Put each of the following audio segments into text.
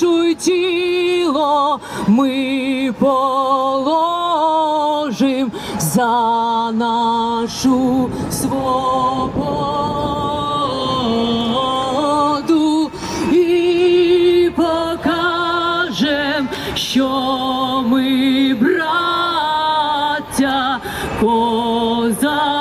душу й тіло ми положим за нашу свободу і покажем, що ми браття козацького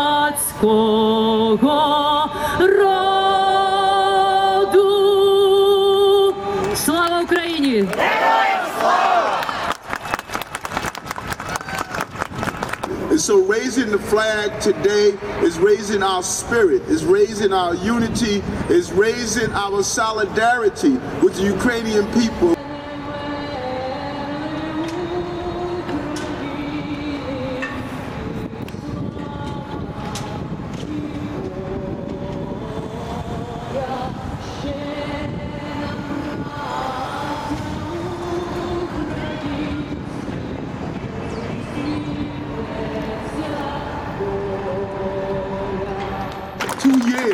so raising the flag today is raising our spirit, is raising our unity, is raising our solidarity with the Ukrainian people.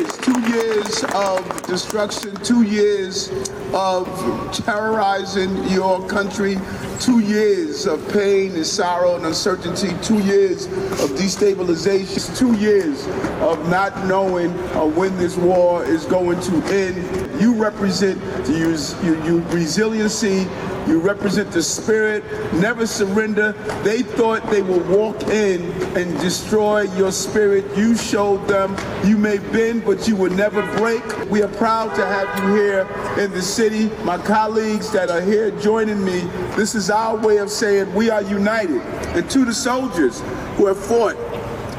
Years, two years of destruction, two years of terrorizing your country, two years of pain and sorrow and uncertainty, two years of destabilization, two years of not knowing uh, when this war is going to end. You represent you resiliency, you represent the spirit, never surrender. They thought they would walk in and destroy your spirit. You showed them you may bend, but you will never break. We are proud to have you here in the city. My colleagues that are here joining me, this is our way of saying we are united. And to the soldiers who have fought,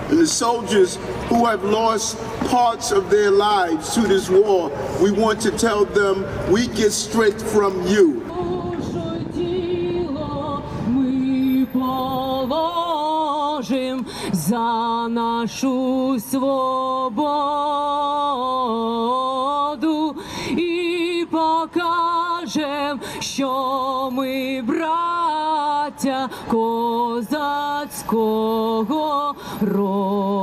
and the soldiers who have lost parts of their lives to this war, we want to tell them we get strength from you. Душу й тіло ми положим за нашу свободу і покажем, що ми браття козацького роду.